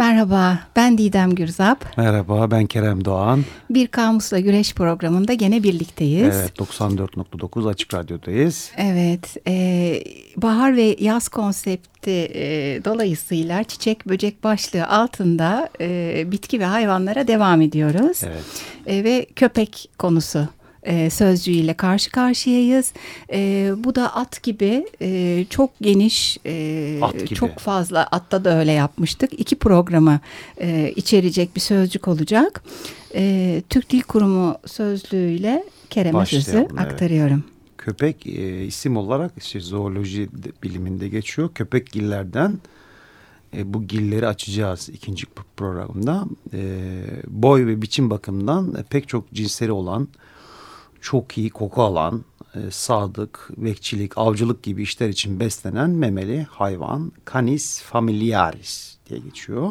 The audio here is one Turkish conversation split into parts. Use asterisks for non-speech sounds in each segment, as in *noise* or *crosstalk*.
Merhaba, ben Didem Gürzap. Merhaba, ben Kerem Doğan. Bir Kamusla Güreş programında gene birlikteyiz. Evet, 94.9 Açık Radyo'dayız. Evet, e, bahar ve yaz konsepti e, dolayısıyla çiçek böcek başlığı altında e, bitki ve hayvanlara devam ediyoruz. Evet. E, ve köpek konusu e, sözcüğüyle karşı karşıyayız. E, bu da at gibi e, çok geniş, e, At gibi. çok fazla atta da öyle yapmıştık. İki programı e, içerecek bir sözcük olacak. E, Türk Dil Kurumu sözlüğüyle Kerem'e sözü Başlayalım, evet. aktarıyorum. Köpek e, isim olarak işte zooloji de- biliminde geçiyor. Köpek gillerden e, bu gilleri açacağız ikinci programda. E, boy ve biçim bakımından pek çok cinsleri olan, çok iyi koku alan, e, sadık, bekçilik, avcılık gibi işler için beslenen memeli hayvan Canis familiaris diye geçiyor.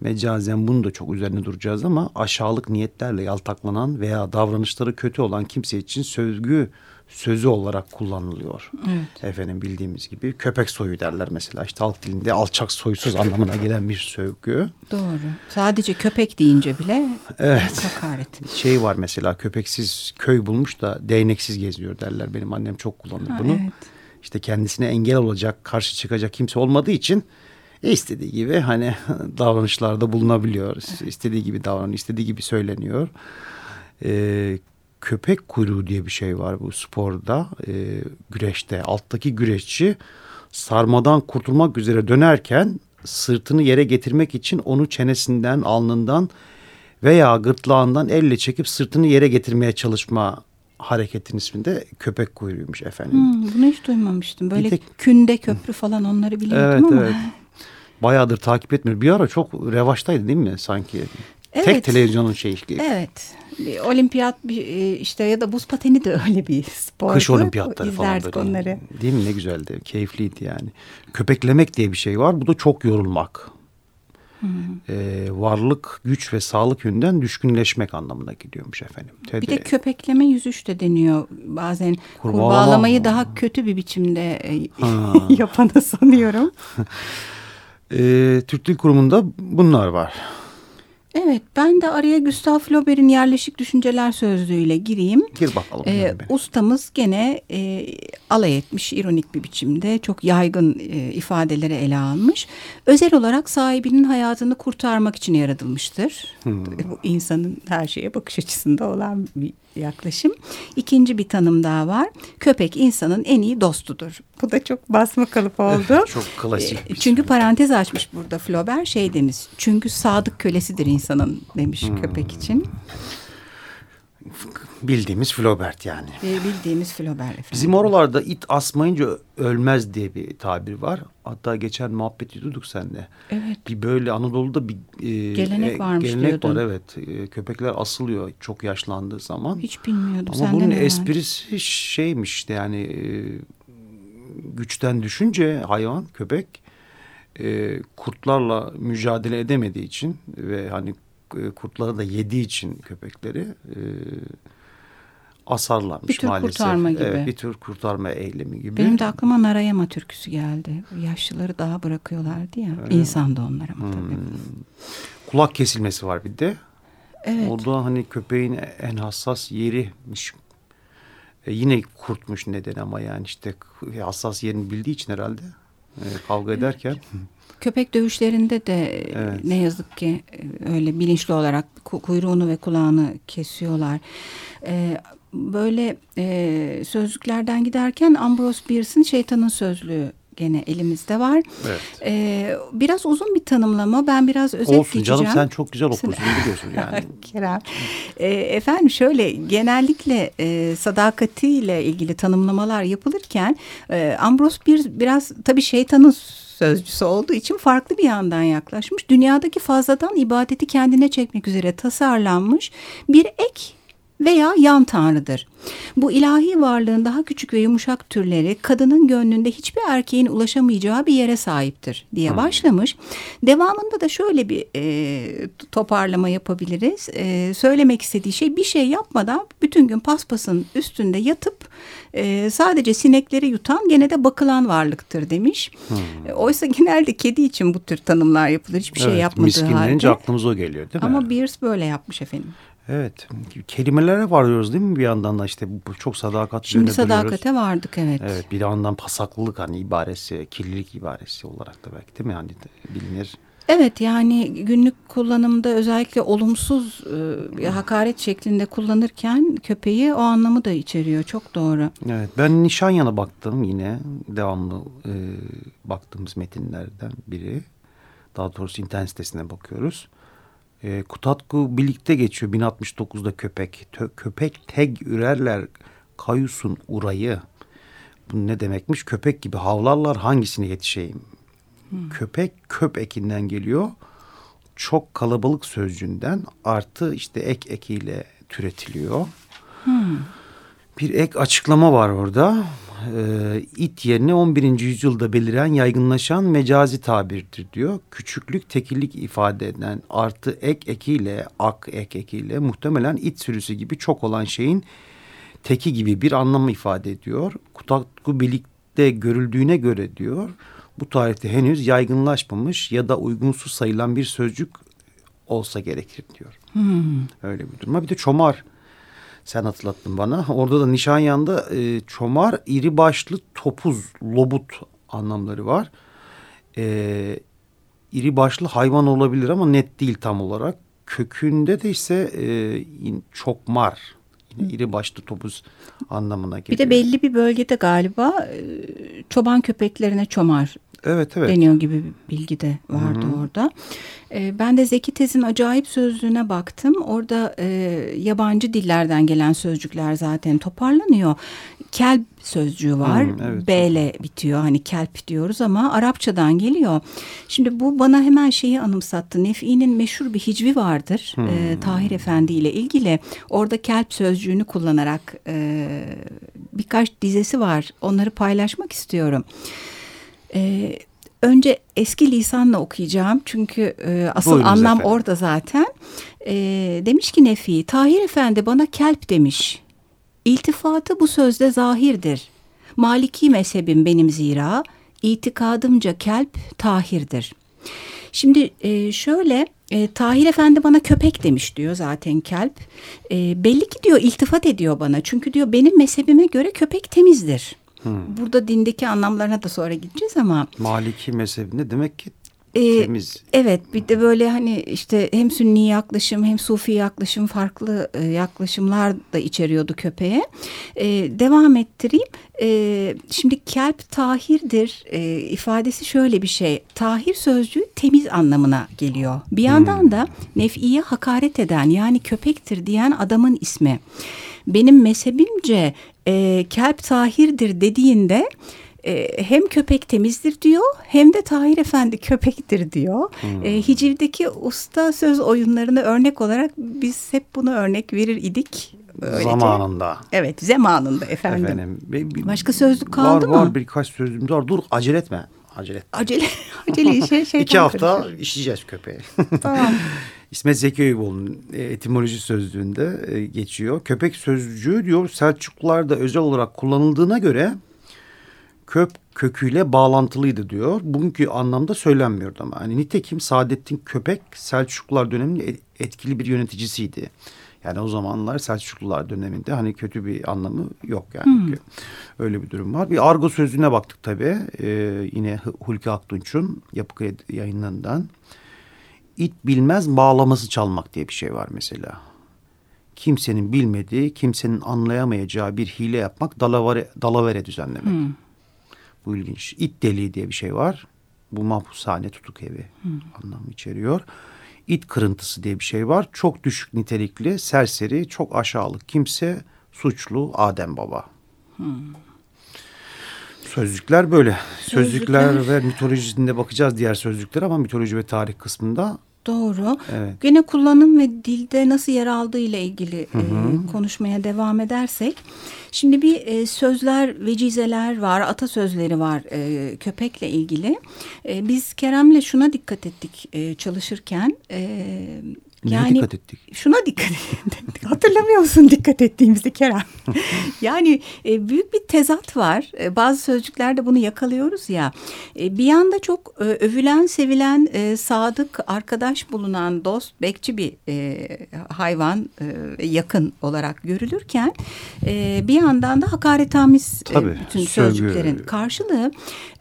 Mecazen bunu da çok üzerine duracağız ama aşağılık niyetlerle yaltaklanan veya davranışları kötü olan kimse için sözgü sözü olarak kullanılıyor. Evet. Efendim bildiğimiz gibi köpek soyu derler mesela. İşte halk dilinde alçak soysuz anlamına gelen bir sövgü. Doğru. Sadece köpek deyince bile Evet. hakaret. Şey var mesela köpeksiz köy bulmuş da değneksiz geziyor derler. Benim annem çok kullanır Ha, bunu. evet. İşte kendisine engel olacak, karşı çıkacak kimse olmadığı için e, istediği gibi hani *laughs* davranışlarda bulunabiliyor. İstediği gibi davranıyor, istediği gibi söyleniyor. Ee, köpek kuyruğu diye bir şey var bu sporda, e, güreşte. Alttaki güreşçi sarmadan kurtulmak üzere dönerken sırtını yere getirmek için onu çenesinden, alnından veya gırtlağından elle çekip sırtını yere getirmeye çalışma hareketin isminde köpek kuyruğuymuş efendim. Hmm, bunu hiç duymamıştım. Böyle tek- künde köprü falan onları biliyordum Evet ama. evet. Bayağıdır takip etmiyorum. Bir ara çok revaçtaydı değil mi sanki? Evet. Tek televizyonun şeyi. Evet. Olimpiyat bir, e, işte ya da buz pateni de *laughs* öyle bir spor. Kış olimpiyatları falan böyle. onları. Değil mi ne güzeldi. Keyifliydi yani. Köpeklemek diye bir şey var. Bu da çok yorulmak. Ee, varlık, güç ve sağlık yönünden düşkünleşmek anlamına geliyormuş efendim. Bir de köpekleme yüzüş de deniyor. Bazen Kurbağalama. kurbağalamayı daha kötü bir biçimde e, Ha. *laughs* yapana sanıyorum. Ee, *laughs* Türk Dil Kurumu'nda bunlar var. Evet ben de araya Gustav Flaubert'in yerleşik düşünceler sözlüğüyle gireyim. Gir bakalım. Ee, yani ustamız gene e, alay etmiş ironik bir biçimde çok yaygın e, ifadeleri ele almış. Özel olarak sahibinin hayatını kurtarmak için yaratılmıştır. Bu insanın her şeye bakış açısında olan bir yaklaşım. İkinci bir tanım daha var. Köpek insanın en iyi dostudur. Bu da çok basma kalıp oldu. Çok klasik. E, Çünkü şey. parantez açmış burada Flaubert şey demiş. Çünkü sadık kölesidir insanın demiş köpek için. Bildiğimiz Flaubert yani. E, bildiğimiz Flaubert efendim. Bizim oralarda it asmayınca ölmez diye bir tabir var. Hatta geçen muhabbet ediyorduk seninle. Evet. Bir böyle Anadolu'da bir e, Gelenek varmış gelenek diyordun. var evet. E, köpekler asılıyor çok yaşlandığı zaman. Hiç bilmiyordum. Ama Senden bunun öğrendim. esprisi şeymiş işte yani e, güçten düşünce hayvan köpek e, kurtlarla mücadele edemediği için ve hani e, kurtları da yediği için köpekleri e, asarlarmış Bir tür maalesef. kurtarma gibi. Evet, bir tür kurtarma eylemi gibi. Benim de aklıma Narayama türküsü geldi. Yaşlıları daha bırakıyorlardı ya. İnsan da onlar ama tabii. Hmm. Kulak kesilmesi var bir de. Evet. O da hani köpeğin en hassas yerimiş. E, yine kurtmuş neden ama yani işte hassas yerini bildiği için herhalde e, kavga ederken. Köpek dövüşlerinde de e, Evet. ne yazık ki e, öyle bilinçli olarak ku- kuyruğunu ve kulağını kesiyorlar. E, böyle e, sözlüklerden giderken Ambrose Bierce'in Şeytanın Sözlüğü gene elimizde var. Evet. E, biraz uzun bir tanımlama. Ben biraz özet Olsun geçeceğim. canım sen çok güzel okursun biliyorsun yani. *laughs* Kerem. E, efendim şöyle genellikle e, sadakatiyle ilgili tanımlamalar yapılırken e, Ambrose bir biraz tabii şeytanın sözcüsü olduğu için farklı bir yandan yaklaşmış. Dünyadaki fazladan ibadeti kendine çekmek üzere tasarlanmış bir ek veya yan tanrıdır. Bu ilahi varlığın daha küçük ve yumuşak türleri kadının gönlünde hiçbir erkeğin ulaşamayacağı bir yere sahiptir diye hmm. başlamış. Devamında da şöyle bir e, toparlama yapabiliriz. E, söylemek istediği şey bir şey yapmadan bütün gün paspasın üstünde yatıp e, sadece sinekleri yutan gene de bakılan varlıktır demiş. Hmm. E, oysa genelde kedi için bu tür tanımlar yapılır. Hiçbir şey evet, şey yapmadığı halde. aklımıza o geliyor değil mi? Ama Beers böyle yapmış efendim. Evet. Kelimelere varıyoruz değil mi bir yandan da işte bu çok sadakat Şimdi sadakate vardık evet. Evet bir yandan pasaklılık hani ibaresi, kirlilik ibaresi olarak da belki değil mi? Yani bilinir. Evet yani günlük kullanımda özellikle olumsuz e, hakaret şeklinde kullanırken köpeği o anlamı da içeriyor. Çok doğru. Evet ben Nişanyan'a baktım yine devamlı e, baktığımız metinlerden biri. Daha doğrusu internet sitesine bakıyoruz. E, Kutatku birlikte geçiyor 1069'da köpek. Tö, köpek teg ürerler kayusun urayı. Bu ne demekmiş? Köpek gibi havlarlar hangisine yetişeyim? Hmm. Köpek köp ekinden geliyor. Çok kalabalık sözcüğünden artı işte ek ekiyle türetiliyor. Hmm. Bir ek açıklama var orada. Ee, it yerine 11. yüzyılda beliren yaygınlaşan mecazi tabirdir diyor. Küçüklük tekillik ifade eden artı ek ekiyle ak ek ekiyle muhtemelen it sürüsü gibi çok olan şeyin teki gibi bir anlamı ifade ediyor. Kutakku birlikte görüldüğüne göre diyor bu tarihte henüz yaygınlaşmamış ya da uygunsuz sayılan bir sözcük olsa gerekir diyor. Hmm. Öyle bir duruma. Bir de çomar sen hatırlattın bana. Orada da Nişanyan'da e, çomar iri başlı topuz, lobut anlamları var. E, iri başlı hayvan olabilir ama net değil tam olarak. Kökünde de ise e, çokmar yine iri başlı topuz anlamına geliyor. Bir de belli bir bölgede galiba e, çoban köpeklerine çomar evet, evet. deniyor gibi bir bilgi de vardı Hı -hı. orada. E, ben de Zeki Tez'in acayip sözlüğüne baktım. Orada e, yabancı dillerden gelen sözcükler zaten toparlanıyor. Kelp sözcüğü var. Hmm, evet. B ile bitiyor. Hani kelp diyoruz ama Arapçadan geliyor. Şimdi bu bana hemen şeyi anımsattı. Nefi'nin meşhur bir hicvi vardır. E, Tahir Efendi ile ilgili. Orada kelp sözcüğünü kullanarak e, birkaç dizesi var. Onları paylaşmak istiyorum. E, önce eski lisanla okuyacağım çünkü e, asıl Buyurunuz anlam efendim. orada zaten. E, demiş ki Nefi, Tahir Efendi bana kelp demiş. İltifatı bu sözde zahirdir. Maliki mezhebim benim zira, itikadımca kelp tahirdir. Şimdi e, şöyle e, Tahir Efendi bana köpek demiş diyor zaten kelp. E, belli ki diyor iltifat ediyor bana çünkü diyor benim mezhebime göre köpek temizdir. Hmm. Burada dindeki anlamlarına da sonra gideceğiz ama. Maliki mezhebinde demek ki ee, temiz. Evet bir de böyle hani işte hem sünni yaklaşım hem sufi yaklaşım farklı e, yaklaşımlar da içeriyordu köpeğe. E, devam ettireyim. E, şimdi kelp tahirdir e, ifadesi şöyle bir şey. Tahir sözcüğü temiz anlamına geliyor. Bir yandan hmm. da nef'iye hakaret eden yani köpektir diyen adamın ismi. Benim mezhebimce e, kelp tahirdir dediğinde e, hem köpek temizdir diyor hem de Tahir Efendi köpektir diyor. Hmm. E, Hiciv'deki usta söz oyunlarını örnek olarak biz hep bunu örnek verir idik. Öylece. Zamanında. Evet zamanında efendim. efendim bir, Başka sözlük kaldı var, mı? Var birkaç sözlüğüm var. Dur acele etme. Acele etme. Acele, *laughs* acele şey, şey *laughs* İki hafta karışır. işleyeceğiz köpeği. Tamam. *laughs* İsmet Zeki Eyüboğlu'nun e, etimoloji sözlüğünde e, geçiyor. Köpek sözcüğü diyor Selçuklularda özel olarak kullanıldığına göre köp köküyle bağlantılıydı diyor. Bugünkü anlamda söylenmiyordu ama. Yani nitekim Saadettin Köpek Selçuklular döneminin etkili bir yöneticisiydi. Yani o zamanlar Selçuklular döneminde hani kötü bir anlamı yok yani. Hmm. Öyle bir durum var. Bir argo sözlüğüne baktık tabii. Ee, yine Hulki Aktunç'un yapı yayınlarından. İt bilmez bağlaması çalmak diye bir şey var mesela. Kimsenin bilmediği, kimsenin anlayamayacağı bir hile yapmak dalavere, dalavere düzenlemek. Hmm. Bu ilginç. İt deliği diye bir şey var. Bu mahpushane tutuk evi hmm. anlamı içeriyor. İt kırıntısı diye bir şey var. Çok düşük nitelikli, serseri, çok aşağılık kimse, suçlu Adem Baba. Hmm. Sözlükler böyle. Sözlükler, Sözlükler ve mitolojisinde bakacağız diğer sözlükler ama mitoloji ve tarih kısmında Doğru. Evet. Gene kullanım ve dilde nasıl yer aldığı ile ilgili hı hı. E, konuşmaya devam edersek. Şimdi bir e, sözler, vecizeler var, atasözleri var e, köpekle ilgili. E, biz Kerem'le şuna dikkat ettik e, çalışırken. E, yani dikkat ettik? Şuna dikkat *laughs* ettik. Hatırlamıyor musun dikkat ettiğimizi Kerem? *laughs* yani e, büyük bir tezat var. E, bazı sözcüklerde bunu yakalıyoruz ya. E, bir yanda çok e, övülen, sevilen, e, sadık, arkadaş bulunan, dost, bekçi bir e, hayvan e, yakın olarak görülürken e, bir yandan da hakaretamiz e, Tabii, bütün sözcüklerin karşılığı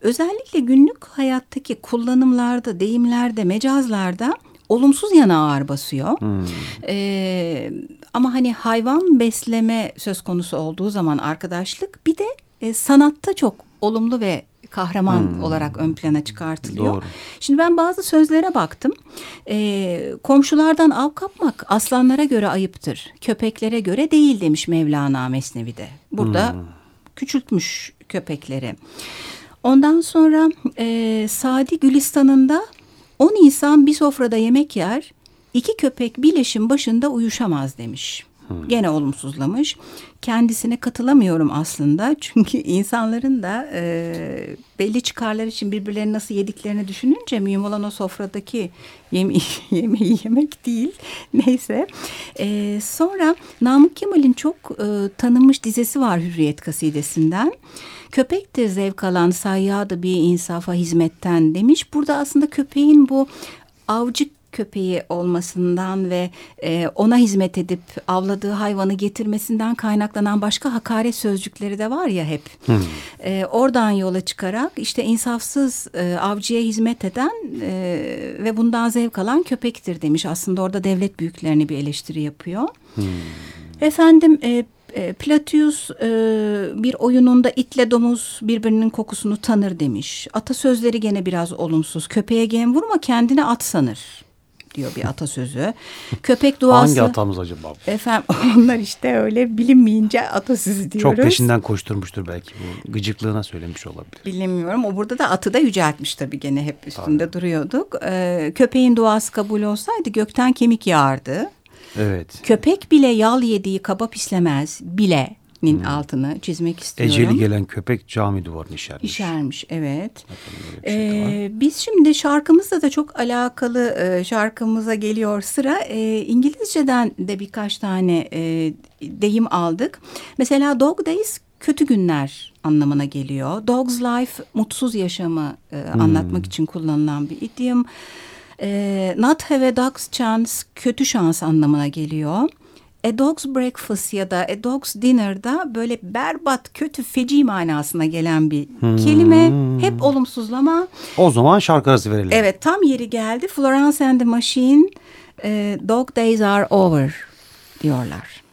özellikle günlük hayattaki kullanımlarda, deyimlerde, mecazlarda olumsuz yana ağır basıyor. Hmm. Ee, ama hani hayvan besleme söz konusu olduğu zaman arkadaşlık bir de e, sanatta çok olumlu ve kahraman hmm. olarak ön plana çıkartılıyor. Doğru. Şimdi ben bazı sözlere baktım. E, komşulardan av kapmak aslanlara göre ayıptır. Köpeklere göre değil demiş Mevlana Mesnevi'de. Burada hmm. küçültmüş köpekleri. Ondan sonra e, Sadi Gülistan'ında On insan bir sofrada yemek yer, iki köpek bir leşin başında uyuşamaz demiş. Hmm. Gene olumsuzlamış. Kendisine katılamıyorum aslında. *laughs* Çünkü insanların da e, belli çıkarlar için birbirlerini nasıl yediklerini düşününce mühim olan o sofradaki yeme *laughs* yemeği yemek değil. *laughs* Neyse. E, sonra Namık Kemal'in çok e, tanınmış dizesi var Hürriyet kasidesinden. Köpektir zevk alan sayyadı bir insafa hizmetten demiş. Burada aslında köpeğin bu avcı köpeği olmasından ve e, ona hizmet edip avladığı hayvanı getirmesinden kaynaklanan başka hakaret sözcükleri de var ya hep. Hmm. E, oradan yola çıkarak işte insafsız e, avcıya hizmet eden e, ve bundan zevk alan köpektir demiş. Aslında orada devlet büyüklerini bir eleştiri yapıyor. Hmm. Efendim e, e, Platius e, bir oyununda itle domuz birbirinin kokusunu tanır demiş. Atasözleri gene biraz olumsuz. Köpeğe gem vurma kendine at sanır diyor bir atasözü. Köpek duası. Hangi atamız acaba? Efendim *laughs* onlar işte öyle bilinmeyince atasözü diyoruz. Çok peşinden koşturmuştur belki bu gıcıklığına söylemiş olabilir. Bilemiyorum. O burada da atı da yüceltmiş tabii gene hep üstünde tabii. duruyorduk. Ee, köpeğin duası kabul olsaydı gökten kemik yağardı. Evet. Köpek bile yal yediği kaba pislemez bile nin hmm. altını çizmek istiyorum. Eceli gelen köpek cami duvarını işermiş. İşermiş evet. Şey ee, biz şimdi şarkımızla da çok alakalı e, şarkımıza geliyor sıra. E, İngilizceden de birkaç tane e, deyim aldık. Mesela dog days kötü günler anlamına geliyor. Dog's life mutsuz yaşamı e, hmm. anlatmak için kullanılan bir idiom. E, not have a dog's chance kötü şans anlamına geliyor. A Dog's Breakfast ya da A Dog's Dinner'da böyle berbat, kötü, feci manasına gelen bir hmm. kelime. Hep olumsuzlama. O zaman şarkı arası verelim. Evet tam yeri geldi. Florence and the Machine e, Dog Days Are Over diyorlar.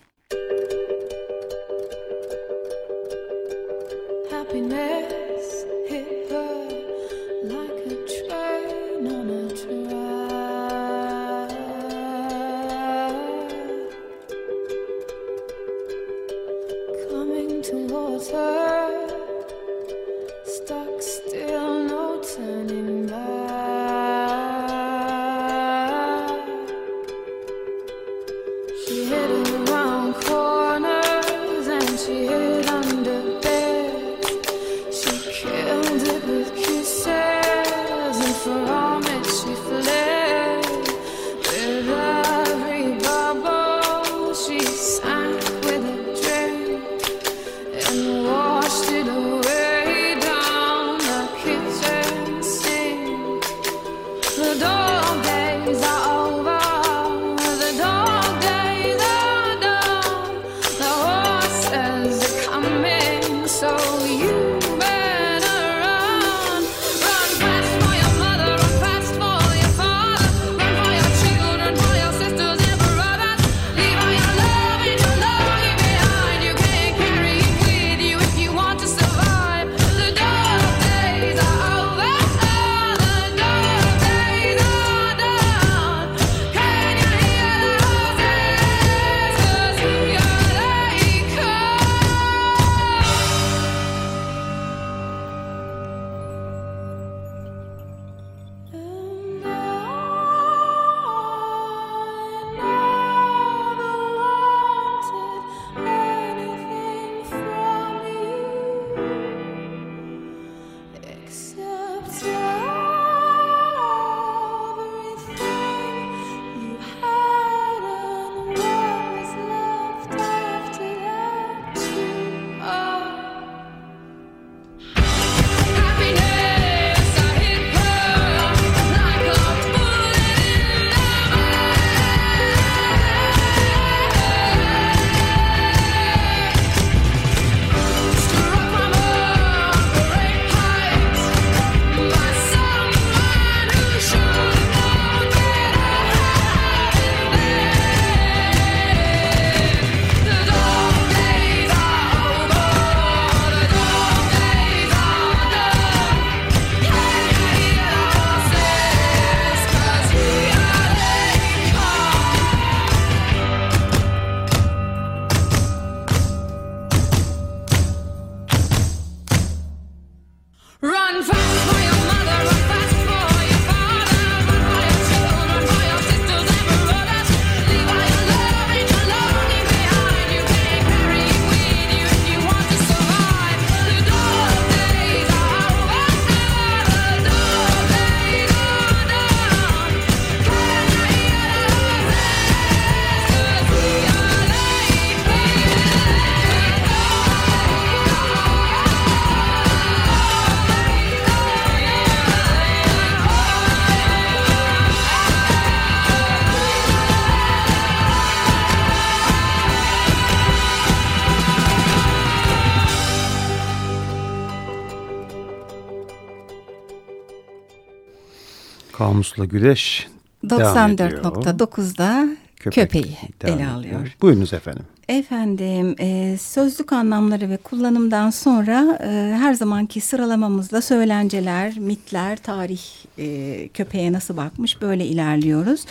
Kamusla Güreş 94.9'da köpeği ele alıyor. Buyurunuz efendim. Efendim e, sözlük anlamları ve kullanımdan sonra e, her zamanki sıralamamızda söylenceler, mitler, tarih e, köpeğe nasıl bakmış böyle ilerliyoruz.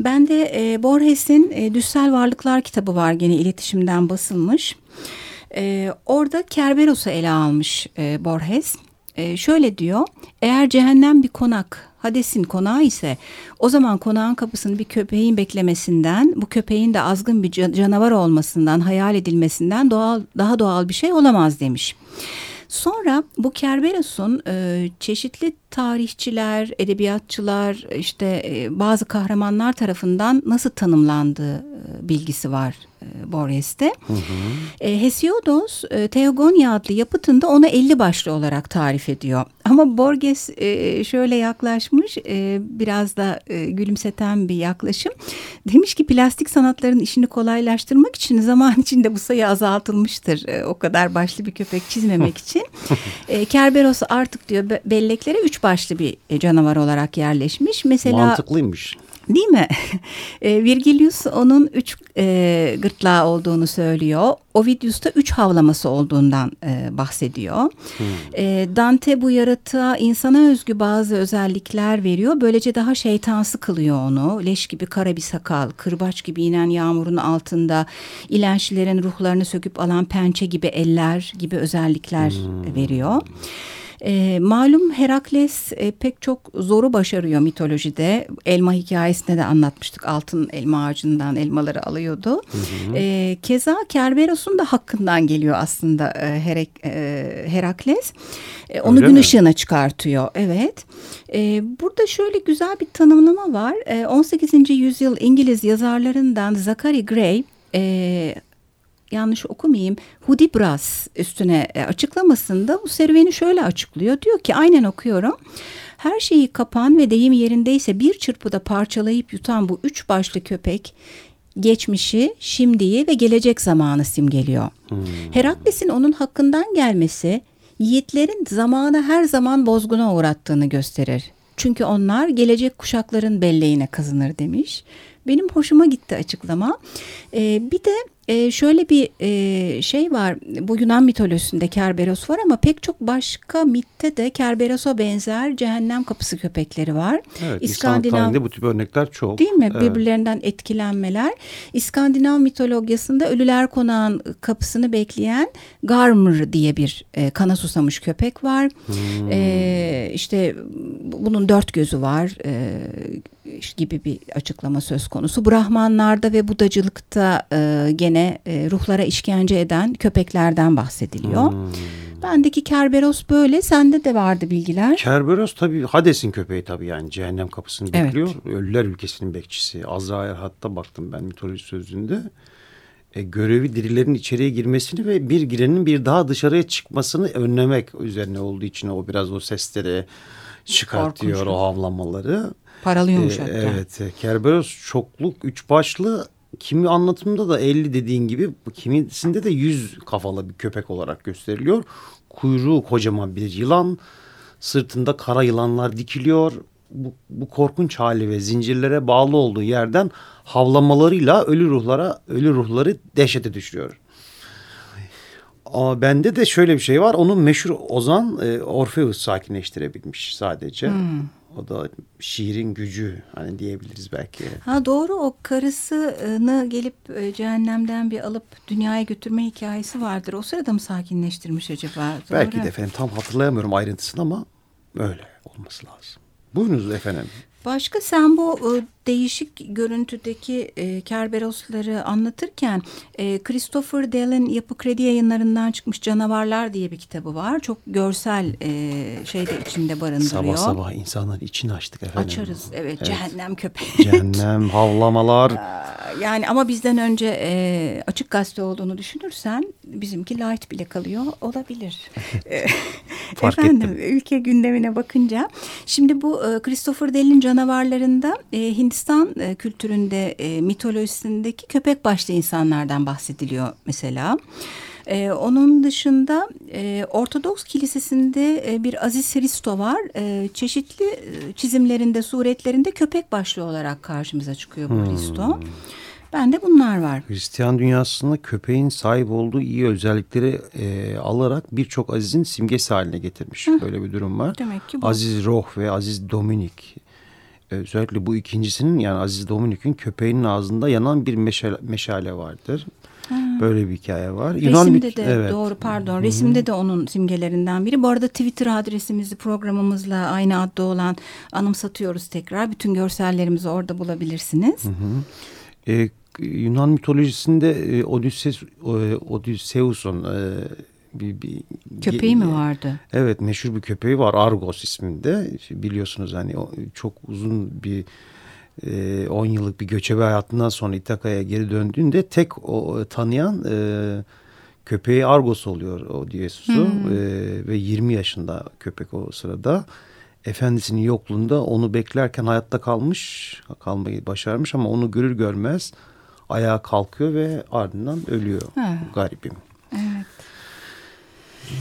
Ben de e, Borges'in e, Düssel Varlıklar kitabı var gene iletişimden basılmış. E, orada Kerberos'u ele almış e, Borges. E, şöyle diyor, eğer cehennem bir konak, Hades'in konağı ise o zaman konağın kapısını bir köpeğin beklemesinden, bu köpeğin de azgın bir canavar olmasından, hayal edilmesinden doğal daha doğal bir şey olamaz demiş. Sonra bu Kerberos'un e, çeşitli tarihçiler, edebiyatçılar, işte e, bazı kahramanlar tarafından nasıl tanımlandığı e, bilgisi var e, Borges'te. Hı hı. E, Hesiodos e, Teogonia adlı yapıtında onu 50 başlı olarak tarif ediyor. Ama Borges e, şöyle yaklaşmış, e, biraz da e, gülümseten bir yaklaşım. Demiş ki plastik sanatların işini kolaylaştırmak için zaman *laughs* içinde bu sayı azaltılmıştır. E, o kadar başlı bir köpek çizmemek için. *laughs* e, Kerberos artık diyor belleklere üç başlı bir canavar olarak yerleşmiş. Mesela Mantıklıymış. Değil mi? *laughs* E, Virgilius onun üç e, gırtlağı olduğunu söylüyor. Ovidius da üç havlaması olduğundan e, bahsediyor. Hmm. E, Dante bu yaratığa insana özgü bazı özellikler veriyor. Böylece daha şeytansı kılıyor onu. Leş gibi kara bir sakal, kırbaç gibi inen yağmurun altında ilençlilerin ruhlarını söküp alan pençe gibi eller gibi özellikler hmm. veriyor. E, malum Herakles e, pek çok zoru başarıyor mitolojide. Elma hikayesinde de anlatmıştık. Altın elma ağacından elmaları alıyordu. Hı hı. E, keza Kerberos'un da hakkından geliyor aslında e, Herek, e, Herakles. E, onu Öyle gün mi? ışığına çıkartıyor. Evet. E, burada şöyle güzel bir tanımlama var. E, 18. yüzyıl İngiliz yazarlarından Zachary Gray e, yanlış okumayayım Hudibras üstüne e, açıklamasında bu serüveni şöyle açıklıyor. Diyor ki aynen okuyorum. Her şeyi kapan ve deyim yerindeyse bir çırpıda parçalayıp yutan bu üç başlı köpek geçmişi, şimdiyi ve gelecek zamanı simgeliyor. Hmm. Herakles'in onun hakkından gelmesi yiğitlerin zamanı her zaman bozguna uğrattığını gösterir. Çünkü onlar gelecek kuşakların belleğine kazınır demiş. Benim hoşuma gitti açıklama. Ee, bir de e, şöyle bir e, şey var. Bu Yunan mitolojisinde Kerberos var ama pek çok başka mitte de Kerberos'a benzer cehennem kapısı köpekleri var. Evet, İskandinav bu tip örnekler çok. Değil mi? Evet. Birbirlerinden etkilenmeler. İskandinav mitolojisinde ölüler konağın kapısını bekleyen Garmr diye bir e, kana susamış köpek var. Hmm. E, işte bunun dört gözü var. E, gibi bir açıklama söz konusu. Brahmanlarda ve Budacılıkta e, gene e, ruhlara işkence eden köpeklerden bahsediliyor. Hmm. Bendeki Kerberos böyle. Sende de vardı bilgiler. Kerberos tabii Hades'in köpeği tabii yani cehennem kapısını bekliyor. Evet. Ölüler ülkesinin bekçisi. Azrail hatta baktım ben mitoloji sözünde. E, görevi dirilerin içeriye girmesini ve bir girenin bir daha dışarıya çıkmasını önlemek üzerine olduğu için o biraz o sesleri çıkartıyor Korkunç. o havlamaları. Paralıyormuş ee, hatta. Evet. Kerberos çokluk, üç başlı kimi anlatımda da 50 dediğin gibi kimisinde de 100 kafalı bir köpek olarak gösteriliyor. Kuyruğu kocaman bir yılan. Sırtında kara yılanlar dikiliyor. Bu, bu korkunç hali ve zincirlere bağlı olduğu yerden havlamalarıyla ölü ruhlara ölü ruhları dehşete düşürüyor. Ama bende de şöyle bir şey var. Onun meşhur Ozan e, Orpheus sakinleştirebilmiş sadece. Hmm. O da şiirin gücü hani diyebiliriz belki. Ha doğru o karısını gelip e, cehennemden bir alıp dünyaya götürme hikayesi vardır. O sırada mı sakinleştirmiş acaba? Doğru. Belki de efendim tam hatırlayamıyorum ayrıntısını ama öyle olması lazım. Buyurunuz efendim. Başka sen bu e, değişik görüntüdeki e, Kerberosları anlatırken e, Christopher Dell'in Yapı Kredi yayınlarından çıkmış Canavarlar diye bir kitabı var. Çok görsel e, şey de içinde barındırıyor. Sabah sabah insanların içini açtık efendim. Açarız evet, evet. cehennem köpeği. *laughs* Cehennem havlamalar. yani ama bizden önce e, açık gazete olduğunu düşünürsen bizimki light bile kalıyor olabilir. E, *laughs* Fark efendim ettim. ülke gündemine bakınca şimdi bu e, Christopher Dell'in canavarlarında e, Hint Hindistan e, kültüründe, e, mitolojisindeki köpek başlı insanlardan bahsediliyor mesela. E, onun dışında e, Ortodoks Kilisesi'nde e, bir Aziz Hristo var. E, çeşitli e, çizimlerinde, suretlerinde köpek başlı olarak karşımıza çıkıyor bu hmm. Hristo. Bende bunlar var. Hristiyan dünyasında köpeğin sahip olduğu iyi özellikleri e, alarak birçok Aziz'in simgesi haline getirmiş. Hı. Böyle bir durum var. Demek ki bu. Aziz Roh ve Aziz Dominik. Özellikle bu ikincisinin yani Aziz Dominik'in köpeğinin ağzında yanan bir meşale, meşale vardır. Ha. Böyle bir hikaye var. Yunan Resimde de evet. doğru pardon. Hı -hı. Resimde de onun simgelerinden biri. Bu arada Twitter adresimizi programımızla aynı adda olan anımsatıyoruz tekrar. Bütün görsellerimizi orada bulabilirsiniz. Hı hı. Ee, Yunan mitolojisinde e, Odysseus, e, Odysseus'un e, bir, bir köpeği mi vardı? Evet meşhur bir köpeği var Argos isminde. Biliyorsunuz hani çok uzun bir 10 yıllık bir göçebe hayatından sonra İtaka'ya geri döndüğünde tek o tanıyan köpeği Argos oluyor Odysseus'u hmm. ve 20 yaşında köpek o sırada efendisinin yokluğunda onu beklerken hayatta kalmış, kalmayı başarmış ama onu görür görmez ayağa kalkıyor ve ardından ölüyor ha. garibim.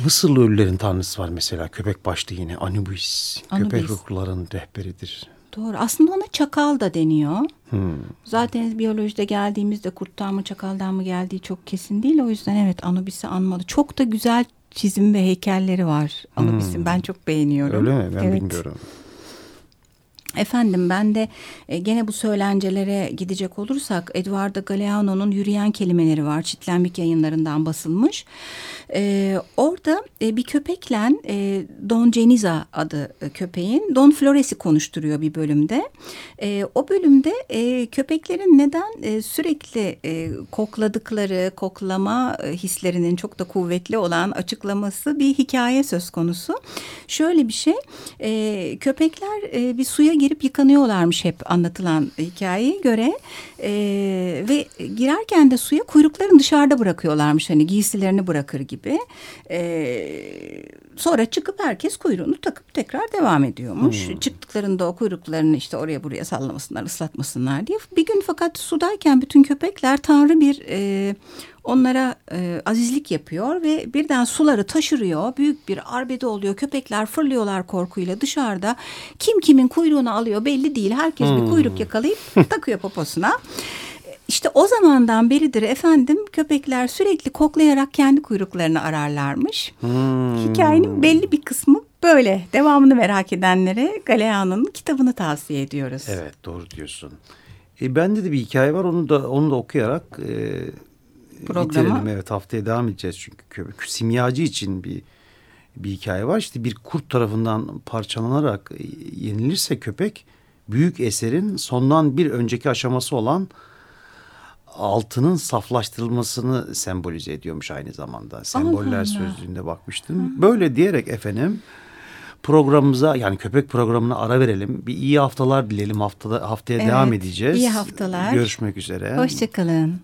Mısırlı ölülerin tanrısı var mesela köpek başlı yine Anubis. Anubis. Köpek ruhların rehberidir. Doğru. Aslında ona çakal da deniyor. Hmm. Zaten biyolojide geldiğimizde kurttan mı çakaldan mı geldiği çok kesin değil. O yüzden evet Anubis'i anmalı. Çok da güzel çizim ve heykelleri var Anubis'in. Hmm. Ben çok beğeniyorum. Öyle mi? Ben evet. bilmiyorum. Efendim ben de e, gene bu söylencelere gidecek olursak Eduardo Galeano'nun Yürüyen Kelimeleri var. Çitlenbik yayınlarından basılmış. E, orada e, bir köpekle e, Don Ceniza adı e, köpeğin Don Flores'i konuşturuyor bir bölümde. E, o bölümde e, köpeklerin neden e, sürekli e, kokladıkları, koklama e, hislerinin çok da kuvvetli olan açıklaması bir hikaye söz konusu. Şöyle bir şey, e, köpekler e, bir suya girip yıkanıyorlarmış hep anlatılan hikayeye göre e, ve girerken de suya kuyruklarını dışarıda bırakıyorlarmış hani giysilerini bırakır gibi. E, sonra çıkıp herkes kuyruğunu takıp tekrar devam ediyormuş. Hmm. Çıktıklarında o kuyruklarını işte oraya buraya sallamasınlar, ıslatmasınlar diye. Bir gün fakat sudayken bütün köpekler tanrı bir e, onlara e, azizlik yapıyor ve birden suları taşırıyor. Büyük bir arbede oluyor. Köpekler fırlıyorlar korkuyla dışarıda. Kim kimin kuyruğunu alıyor belli değil. Herkes hmm. bir kuyruk yakalayıp *laughs* takıyor poposuna. İşte o zamandan beridir efendim köpekler sürekli koklayarak kendi kuyruklarını ararlarmış. Hmm. Hikayenin belli bir kısmı böyle. Devamını merak edenlere Galeano'nun kitabını tavsiye ediyoruz. Evet doğru diyorsun. E, bende de bir hikaye var onu da onu da okuyarak e, Programa. bitirelim. Evet haftaya devam edeceğiz çünkü köpek simyacı için bir bir hikaye var. İşte bir kurt tarafından parçalanarak e, yenilirse köpek büyük eserin sondan bir önceki aşaması olan altının saflaştırılmasını sembolize ediyormuş aynı zamanda. Semboller Allah sözlüğünde bakmıştım. Hı. Böyle diyerek efendim programımıza yani köpek programına ara verelim. Bir iyi haftalar dileyelim. Haftada haftaya evet, devam edeceğiz. İyi haftalar. Görüşmek üzere. Hoşçakalın.